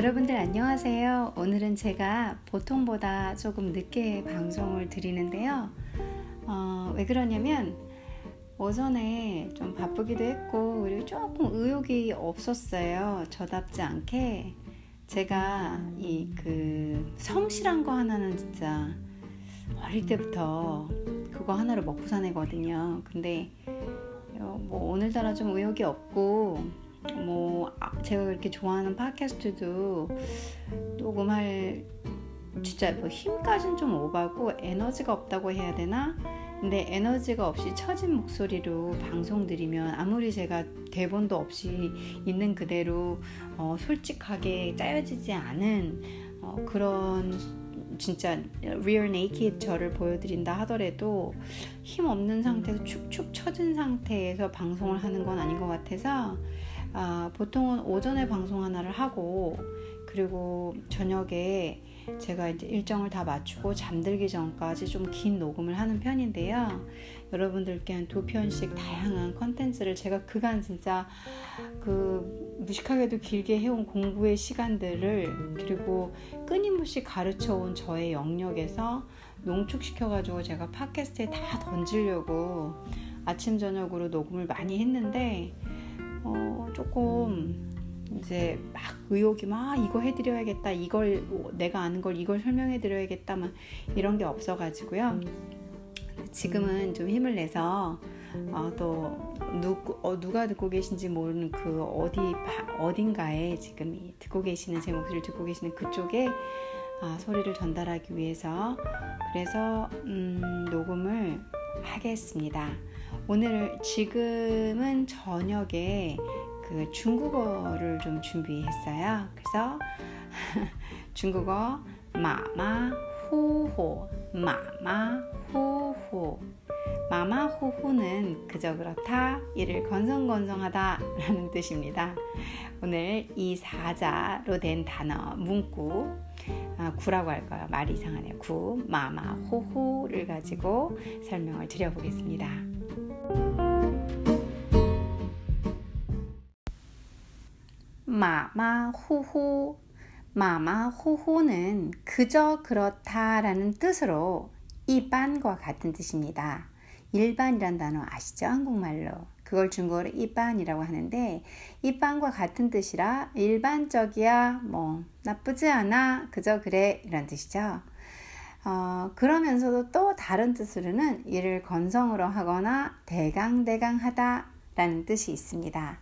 여러분들 안녕하세요. 오늘은 제가 보통보다 조금 늦게 방송을 드리는데요. 어, 왜 그러냐면 오전에 좀 바쁘기도 했고 그리고 조금 의욕이 없었어요. 저답지 않게 제가 이 그 성실한 거 하나는 진짜 어릴 때부터 그거 하나로 먹고 사내거든요. 근데 어, 뭐 오늘따라 좀 의욕이 없고 뭐 아, 제가 그렇게 좋아하는 팟캐스트도 녹음할 진짜 뭐 힘까지는 좀 오바고 에너지가 없다고 해야 되나? 근데 에너지가 없이 처진 목소리로 방송 드리면 아무리 제가 대본도 없이 있는 그대로 어, 솔직하게 짜여지지 않은 어, 그런 진짜 real naked 저를 보여드린다 하더라도 힘 없는 상태에서 축축 처진 상태에서 방송을 하는 건 아닌 것 같아서 아, 보통은 오전에 방송 하나를 하고 그리고 저녁에 제가 이제 일정을 다 맞추고 잠들기 전까지 좀 긴 녹음을 하는 편인데요. 여러분들께 한 두 편씩 다양한 컨텐츠를 제가 그간 진짜 그 무식하게도 길게 해온 공부의 시간들을 그리고 끊임없이 가르쳐 온 저의 영역에서 농축시켜가지고 제가 팟캐스트에 다 던지려고 아침 저녁으로 녹음을 많이 했는데 어, 조금 이제 막 의욕이 막 이거 해드려야겠다 이걸 내가 아는 걸 이걸 설명해드려야겠다 막 이런 게 없어가지고요 지금은 좀 힘을 내서 어, 또 누구, 어, 누가 듣고 계신지 모르는 그 어디 어딘가에 지금 듣고 계시는 제 목소리를 듣고 계시는 그쪽에 아, 소리를 전달하기 위해서 그래서 음, 녹음을 하겠습니다. 오늘 지금은 저녁에 그 중국어를 좀 준비했어요. 그래서 중국어 마마 호호 마마 호호 마마 호호는 그저 그렇다 이를 건성건성하다 라는 뜻입니다. 오늘 이 사자로 된 단어 문구 아, 구라고 할까요? 말이 이상하네요. 구 마마 호호를 가지고 설명을 드려보겠습니다. 마마호호 마마호호는 그저 그렇다라는 뜻으로 이반과 같은 뜻입니다. 일반이란 단어 아시죠? 한국말로. 그걸 중국어로 이반이라고 하는데 이반과 같은 뜻이라 일반적이야 뭐 나쁘지 않아 그저 그래 이런 뜻이죠. 어, 그러면서도 또 다른 뜻으로는 이를 건성으로 하거나 대강대강하다 라는 뜻이 있습니다.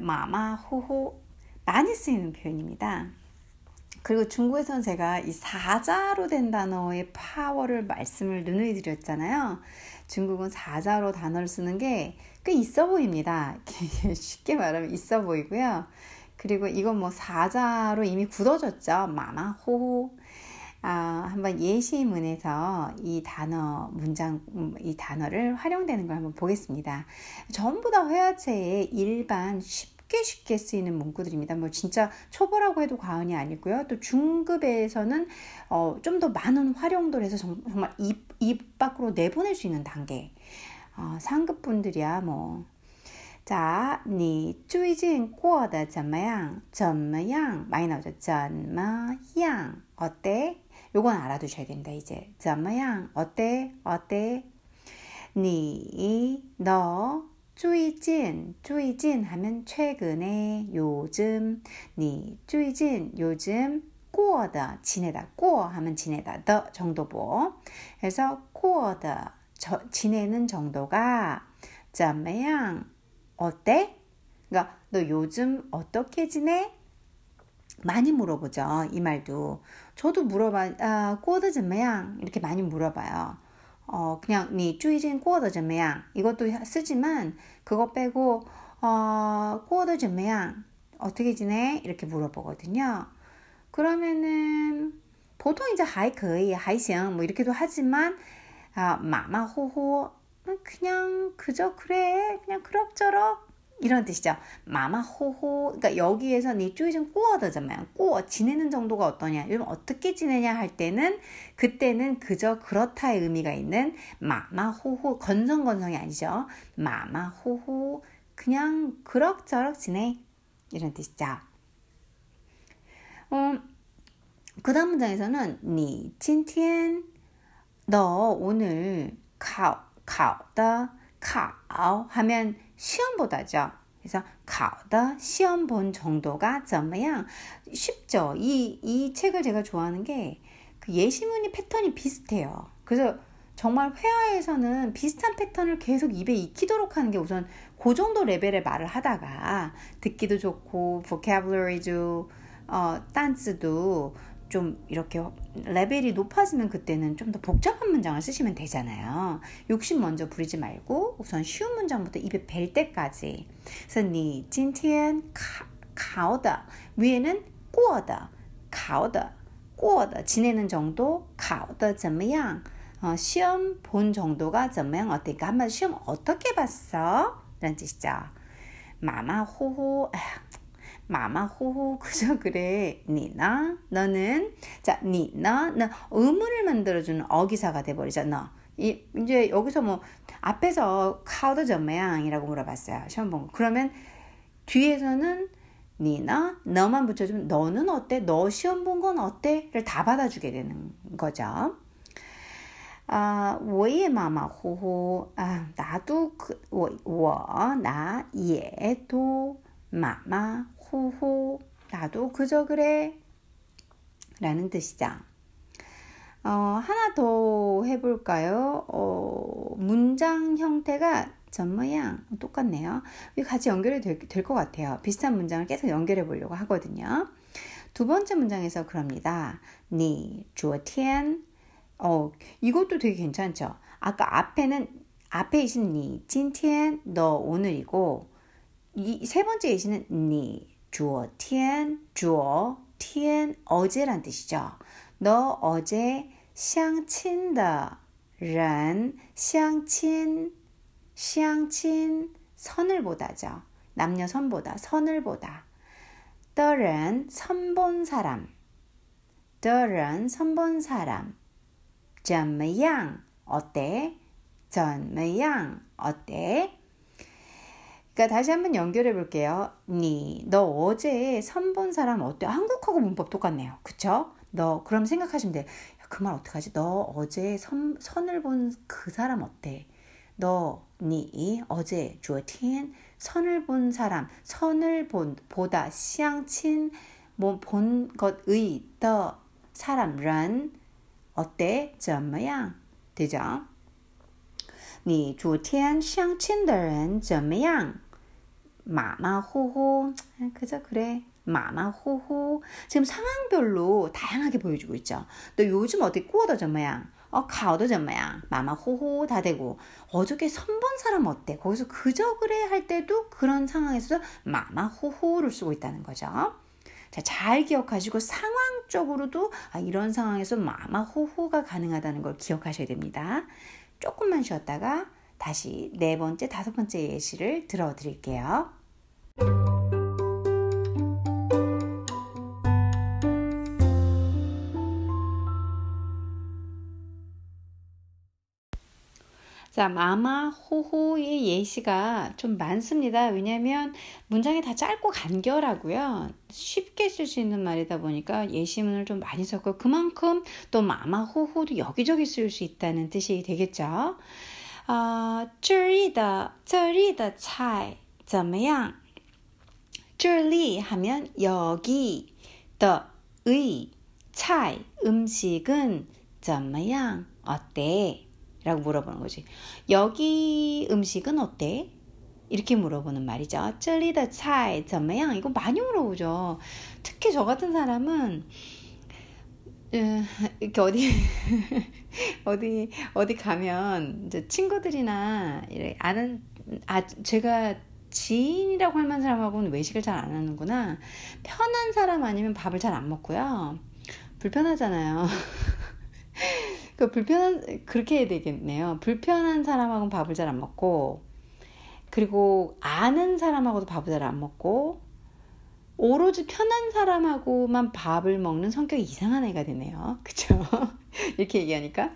마마호호 많이 쓰이는 표현입니다. 그리고 중국에서는 제가 이 사자로 된 단어의 파워를 말씀을 누누이 드렸잖아요. 중국은 사자로 단어를 쓰는 게 꽤 있어 보입니다. 쉽게 말하면 있어 보이고요. 그리고 이건 뭐 사자로 이미 굳어졌죠. 마마호호. 아, 한번 예시문에서 이 단어 문장 이 단어를 활용되는 걸 한번 보겠습니다. 전부 다 회화체의 일반 쉽게 쉽게 쓰이는 문구들입니다. 뭐 진짜 초보라고 해도 과언이 아니고요. 또 중급에서는 어, 좀 더 많은 활용도를 해서 정말 입, 입 밖으로 내보낼 수 있는 단계. 어, 상급 분들이야 뭐. 자, 你最近过得怎么样?怎么样? 많이 나오죠. 怎么样? 어때? 요건 알아두셔야 된다, 이제. 怎么样? 어때? 어때? 你, 너, 最近,最近 하면 최근에, 요즘, 你最近, 요즘, 过的, 지내다, 过 하면 지내다, 더 정도보. 그래서 过的, 지내는 정도가, 怎么样? 어때? 그러니까 너 요즘 어떻게 지내? 많이 물어보죠. 이 말도. 저도 물어봐, 아, 过得怎么样? 이렇게 많이 물어봐요. 어, 그냥, 你最近过得怎么样? 이것도 쓰지만, 그거 빼고, 어, 过得怎么样? 어떻게 지내? 이렇게 물어보거든요. 그러면은, 보통 이제, 还可以, 还行, 뭐 이렇게도 하지만, 아, 마마호호, 그냥, 그저 그래. 그냥 그럭저럭. 이런 뜻이죠. 马马虎虎. 그러니까 여기에서 네 니쭈이즘 꾸어더잖아요. 过 지내는 정도가 어떠냐. 여러분 어떻게 지내냐 할 때는 그때는 그저 그렇다의 의미가 있는 马马虎虎 건성건성이 아니죠. 马马虎虎 그냥 그럭저럭 지내 이런 뜻이죠. 음, 그 다음 문장에서는 니 친티엔 너 오늘 가오 가오다 가오 하면 시험보다죠. 그래서 考的 시험 본 정도가 怎么样? 쉽죠. 이, 이 책을 제가 좋아하는 게 그 예시문이 패턴이 비슷해요. 그래서 정말 회화에서는 비슷한 패턴을 계속 입에 익히도록 하는 게 우선 그 정도 레벨의 말을 하다가 듣기도 좋고 vocabulary도 어, 딴스도 좀 이렇게 레벨이 높아지면 그때는 좀 더 복잡한 문장을 쓰시면 되잖아요. 욕심 먼저 부리지 말고 우선 쉬운 문장부터 입에 뵐 때까지. 그래서 你今天考考的 위에는 过的考的过的 지내는 정도 考的怎么样 어, 시험 본 정도가 怎么样 어때까 한번 시험 어떻게 봤어? 라는 뜻이죠. 마마호호 마마호호 그저 그래 니나 너는 자 니나 너 의문을 만들어주는 어기사가 돼버리죠 너 이, 이제 여기서 뭐 앞에서 카우더 전매양이라고 물어봤어요 시험 본 거. 그러면 뒤에서는 니나 너만 붙여주면 너는 어때? 너 시험 본 건 어때?를 다 받아주게 되는 거죠. 아, 我也马马虎虎 아, 나도 그, 我,나也都马马 호호, 나도 그저 그래. 라는 뜻이죠. 어, 하나 더 해볼까요? 어, 문장 형태가 전 모양 똑같네요. 같이 연결이 될것 될 같아요. 비슷한 문장을 계속 연결해 보려고 하거든요. 두 번째 문장에서 그럽니다. 니 주어티엔 어 이것도 되게 괜찮죠. 아까 앞에는 앞에 이신 네, 니진 티엔, 너 오늘이고 이 세 번째 이신은 니 昨天,昨天 어제란 뜻이죠. 너 어제 相亲的人相亲相亲 선을 보다죠. 남녀 선보다 선을 보다. 的人 선본 사람. 的人 선본 사람. 怎么样 어때? 怎么样 어때? 그러니까 다시 한번 연결해 볼게요. 니, 너 어제 선 본 사람 어때? 한국하고 문법 똑같네요. 그쵸? 너, 그럼 생각하시면 돼. 그 말 어떡하지? 너 어제 선, 선을 본 그 사람 어때? 너, 니, 어제, 昨天 선을 본 사람, 선을 본, 보다, 시앙친, 뭐, 본 것의, 더, 사람, 런, 어때? 怎么样? 되죠? 你昨天相亲的人怎么样？ 마마호호. 그저 그래. 마마호호. 지금 상황별로 다양하게 보여주고 있죠. 너 요즘 어디 꾸어더전 모양 어 가오더전 모양 마마호호 다 되고. 어저께 선본 사람 어때? 거기서 그저 그래 할 때도 그런 상황에서 마마호호를 쓰고 있다는 거죠. 자, 잘 기억하시고 상황적으로도 아, 이런 상황에서 마마호호가 가능하다는 걸 기억하셔야 됩니다. 조금만 쉬었다가 다시 네 번째, 다섯 번째 예시를 들어 드릴게요. 자, 마마 호호의 예시가 좀 많습니다. 왜냐면 문장이 다 짧고 간결하고요. 쉽게 쓸 수 있는 말이다 보니까 예시문을 좀 많이 썼고 그만큼 또 마마 호호도 여기저기 쓸 수 있다는 뜻이 되겠죠. 啊，这里的这里的菜怎么样？这里 하면 여기 的의 菜 음식은 怎么样? 어때? 라고 물어보는 거지. 여기 음식은 어때? 이렇게 물어보는 말이죠. 这里的菜怎么样? 이거 많이 물어보죠. 특히 저 같은 사람은 이렇게 어디 어디 어디 가면 이제 친구들이나 아는 아 제가 지인이라고 할 만한 사람하고는 외식을 잘 안 하는구나. 편한 사람 아니면 밥을 잘 안 먹고요. 불편하잖아요. 그 불편한 그렇게 해야 되겠네요. 불편한 사람하고는 밥을 잘 안 먹고 그리고 아는 사람하고도 밥을 잘 안 먹고 오로지 편한 사람하고만 밥을 먹는 성격이 이상한 애가 되네요. 그쵸? 이렇게 얘기하니까.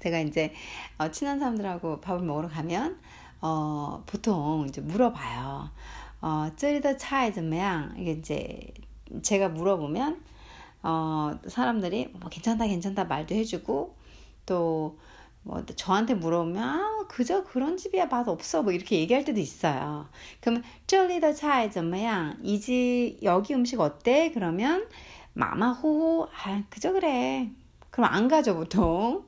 제가 이제 어, 친한 사람들하고 밥을 먹으러 가면 어, 보통 이제 물어봐요. 어, 쯔리더 차이 즈메양 이게 이제 제가 물어보면 어, 사람들이 뭐 괜찮다 괜찮다 말도 해주고 또 뭐 저한테 물어보면 아 그저 그런 집이야 맛 없어 뭐 이렇게 얘기할 때도 있어요. 그러면 这里的菜怎么样?이집 여기 음식 어때? 그러면 마마호호 아 그저 그래. 그럼 안 가죠 보통.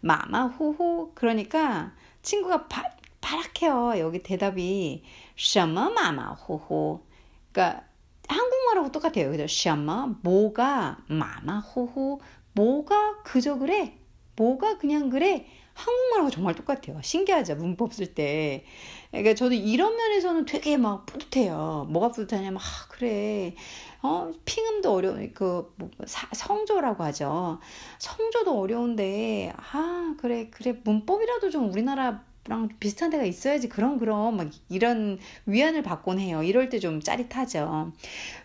마마호호 그러니까 친구가 바, 파랗게요. 여기 대답이 什么 마마호호 그러니까 한국말하고 똑같아요. 그죠? 什么 뭐가 마마호호 뭐가 그저 그래 뭐가 그냥 그래 한국말하고 정말 똑같아요. 신기하죠? 문법 쓸 때. 그러니까 저도 이런 면에서는 되게 막 뿌듯해요. 뭐가 뿌듯하냐면, 아, 그래. 어, 핑음도 어려운, 그, 뭐, 사, 성조라고 하죠. 성조도 어려운데, 아, 그래, 그래. 문법이라도 좀 우리나라 랑 비슷한 데가 있어야지 그럼 그럼 막 이런 위안을 받곤 해요. 이럴 때 좀 짜릿하죠.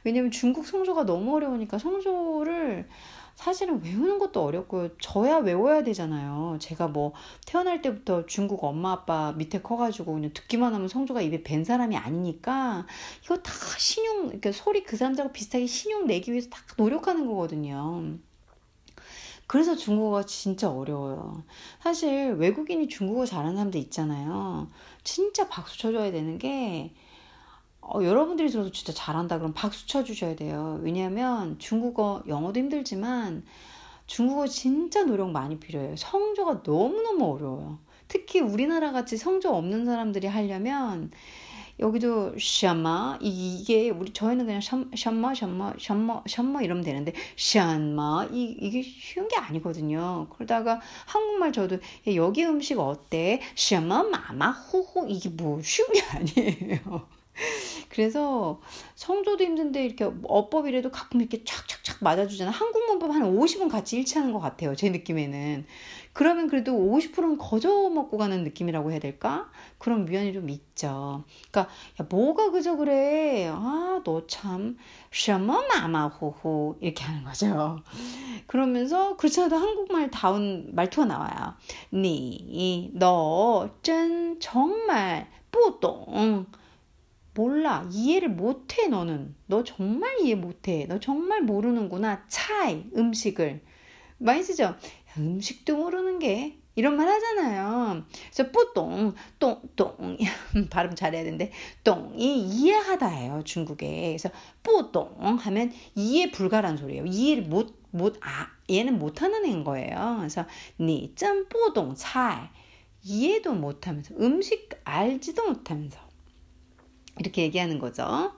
왜냐면 중국 성조가 너무 어려우니까 성조를 사실은 외우는 것도 어렵고 저야 외워야 되잖아요. 제가 뭐 태어날 때부터 중국 엄마 아빠 밑에 커가지고 그냥 듣기만 하면 성조가 입에 밴 사람이 아니니까 이거 다 신용 그러니까 소리 그 사람들하고 비슷하게 신용 내기 위해서 다 노력하는 거거든요. 그래서 중국어가 진짜 어려워요. 사실 외국인이 중국어 잘하는 사람들 있잖아요. 진짜 박수 쳐줘야 되는 게 어, 여러분들이 들어도 진짜 잘한다 그럼 박수 쳐주셔야 돼요. 왜냐하면 중국어, 영어도 힘들지만 중국어 진짜 노력 많이 필요해요. 성조가 너무너무 어려워요. 특히 우리나라 같이 성조 없는 사람들이 하려면 여기도 샤마 이게 우리 저희는 그냥 샤마 샤마 샤마 샤마 이러면 되는데 샤마 이 이게 쉬운 게 아니거든요. 그러다가 한국말 저도 여기 음식 어때? 샤마 마마 호호 이게 뭐 쉬운 게 아니에요. 그래서 성조도 힘든데 이렇게 어법이라도 가끔 이렇게 착착착 맞아주잖아. 한국 문법 한 50은 같이 일치하는 것 같아요. 제 느낌에는. 그러면 그래도 50%는 거저 먹고 가는 느낌이라고 해야 될까? 그런 위안이 좀 있죠. 그러니까 야, 뭐가 그저 그래? 아, 너 참. 셔머 마마호호 이렇게 하는 거죠. 그러면서 그렇지 않아도 한국말 다운 말투가 나와요. 니, 너, 짠, 정말, 뿌똥 몰라. 이해를 못해, 너는. 너 정말 이해 못해. 너 정말 모르는구나. 차이, 음식을. 많이 쓰죠? 음식도 모르는 게. 이런 말 하잖아요. 그래서 뿌똥, 똥, 똥. 발음 잘해야 되는데, 똥이 이해하다예요, 중국에. 그래서 뿌똥 하면 이해 불가란 소리예요. 이해를 못, 못, 아, 얘는 못하는 애인 거예요. 그래서, 니真 뿌똥, 차 이해도 못하면서, 음식 알지도 못하면서. 이렇게 얘기하는 거죠.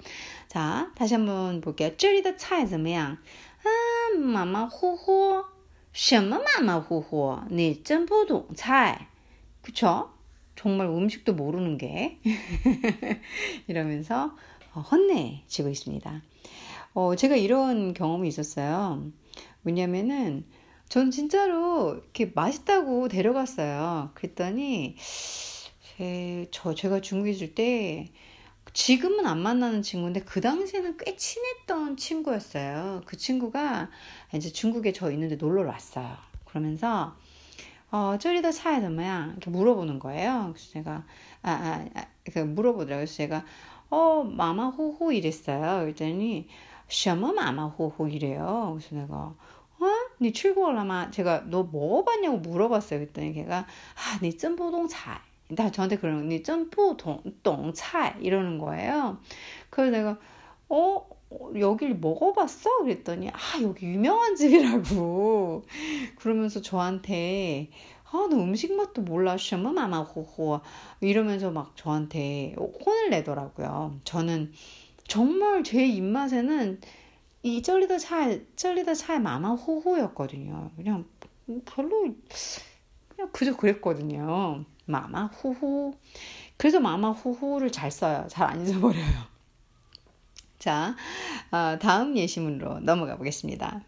자, 다시 한번 볼게요. 这里的菜怎么样? 아, 마마호호. 什么马马虎虎?你真不懂菜. 그쵸? 정말 음식도 모르는 게. 이러면서 어, 혼내지고 있습니다. 어, 제가 이런 경험이 있었어요. 왜냐면은, 전 진짜로 이렇게 맛있다고 데려갔어요. 그랬더니, 제, 저, 제가 중국에 있을 때, 지금은 안 만나는 친구인데 그 당시에는 꽤 친했던 친구였어요. 그 친구가 이제 중국에 저 있는데 놀러 왔어요. 그러면서 어, 쪼리더 차에서 뭐야? 이렇게 물어보는 거예요. 그래서 제가 아, 아, 아 그 물어보더라고요. 그래서 제가 어, 마마 호호 이랬어요. 그랬더니 什么 마마 호호 이래요. 그래서 내가 어? 니 출고 올라마 제가 너 먹어봤냐고 물어봤어요. 그랬더니 걔가 아, 니 쩨보동 잘 나 저한테 그러는 니 점프 동차 이러는 거예요. 그래서 내가 어 여길 먹어봤어? 그랬더니 아 여기 유명한 집이라고 그러면서 저한테 아, 너 음식 맛도 몰라. 셔마마마 호호. 이러면서 막 저한테 혼을 내더라고요. 저는 정말 제 입맛에는 이 쩔리더 차, 쩔리더 차의 마마 호호였거든요. 그냥 별로, 그냥 그저 그랬거든요. 마마 후후. 그래서 마마 후후를 잘 써요. 잘 안 잊어버려요. 자, 어, 다음 예시문으로 넘어가 보겠습니다.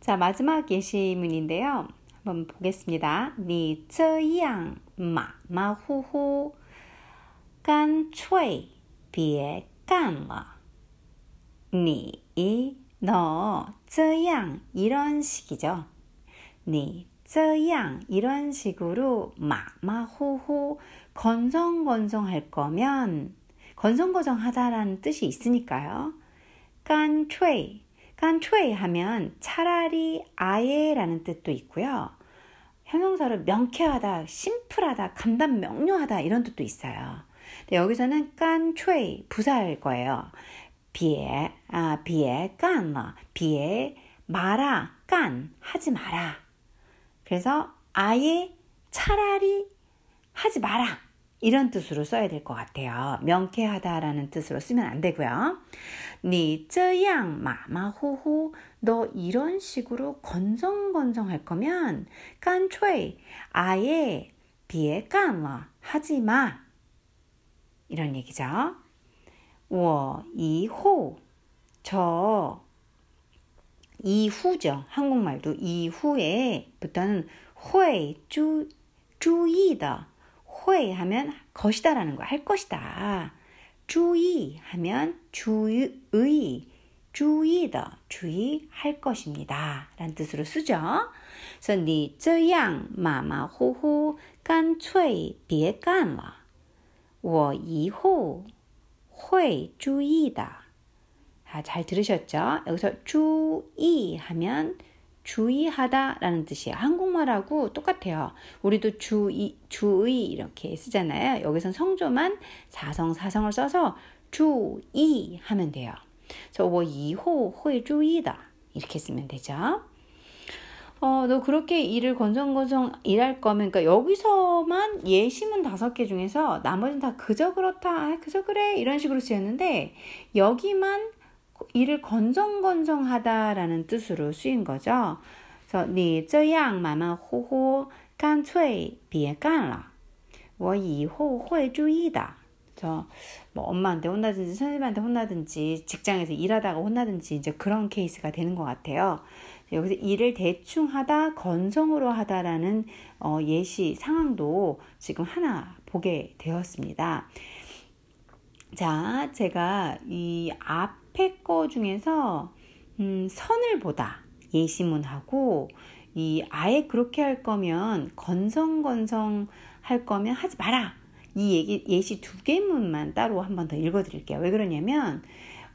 자, 마지막 예시문인데요. 한번 보겠습니다. 你这样马马虎虎干脆别干了你너 这样 이런 식이죠. 你 这样 이런 식으로 마마호호 건성건성할 거면 건성건성하다라는 뜻이 있으니까요. 깐초이 깐초이 하면 차라리 아예라는 뜻도 있고요. 형용사로 명쾌하다, 심플하다, 간단 명료하다 이런 뜻도 있어요. 여기서는 깐초이 부사할 거예요. 비에 아 비에 깐러 비에 마라 깐 하지 마라. 그래서 아예 차라리 하지 마라. 이런 뜻으로 써야 될 것 같아요. 명쾌하다라는 뜻으로 쓰면 안 되고요. 你这样马马虎虎너 이런 식으로 건성건성할 거면 깐脆 아예 비에 깐러 하지 마. 이런 얘기죠. 我以后저 이후죠. 한국말도 이후에부터는 会注注意的 会 하면 것이다라는 거, 할 것이다. 注意 하면 주의, 주의的, 주의할 것입니다. 라는 뜻으로 쓰죠. 그래서 你这样马马虎虎干脆别干了我以后 会注意的 아, 잘 들으셨죠? 여기서 주의 하면 주의하다라는 뜻이에요. 한국말하고 똑같아요. 우리도 주의, 주의 이렇게 쓰잖아요. 여기선 성조만 사성, 사성을 써서 주의 하면 돼요. 그래서 我以后会注意的 이렇게 쓰면 되죠. 어, 너 그렇게 일을 건성건성 일할 거면, 그러니까 여기서만 예시문 다섯 개 중에서 나머지는 다 그저 그렇다, 아, 그저 그래, 이런 식으로 쓰였는데, 여기만 일을 건성건성하다라는 뜻으로 쓰인 거죠. 그래서 你这样慢慢呼呼干脆别干了我以后会注意的 저, 뭐, 엄마한테 혼나든지, 선생님한테 혼나든지, 직장에서 일하다가 혼나든지, 이제 그런 케이스가 되는 것 같아요. 여기서 일을 대충 하다, 건성으로 하다라는 어, 예시 상황도 지금 하나 보게 되었습니다. 자, 제가 이 앞에 거 중에서 음, 선을 보다 예시문하고 이 아예 그렇게 할 거면 건성건성 할 거면 하지 마라. 이 얘기 예시 두 개문만 따로 한 번 더 읽어드릴게요. 왜 그러냐면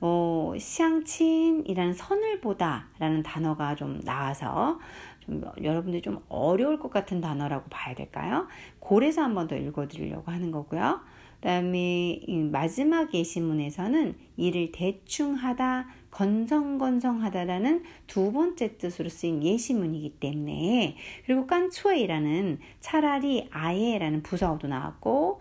어, 샹친이라는 선을 보다라는 단어가 좀 나와서 좀 여러분들이 좀 어려울 것 같은 단어라고 봐야 될까요? 고래서 한 번 더 읽어드리려고 하는 거고요. 그다음에 마지막 예시문에서는 이를 대충 하다, 건성건성하다라는 두 번째 뜻으로 쓰인 예시문이기 때문에 그리고 깐초이라는 차라리 아예라는 부사어도 나왔고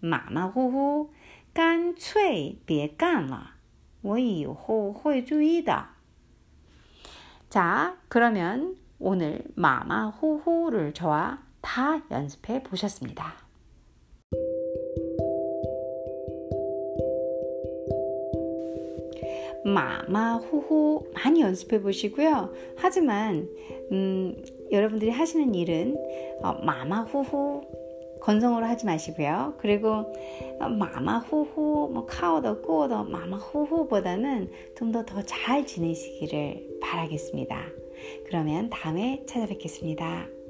马马虎虎，干脆别干了。我以后会注意的。자그러면오늘마마후후를저와다연습해보셨습니다 마마후후 많이 연습해 보시고요. 하지만 음, 여러분들이 하시는 일은 어, 마마후후 건성으로 하지 마시고요. 그리고 어, 마마후후 뭐 카오더 꾸어더 마마후후보다는 좀 더 더 잘 지내시기를 바라겠습니다. 그러면 다음에 찾아뵙겠습니다.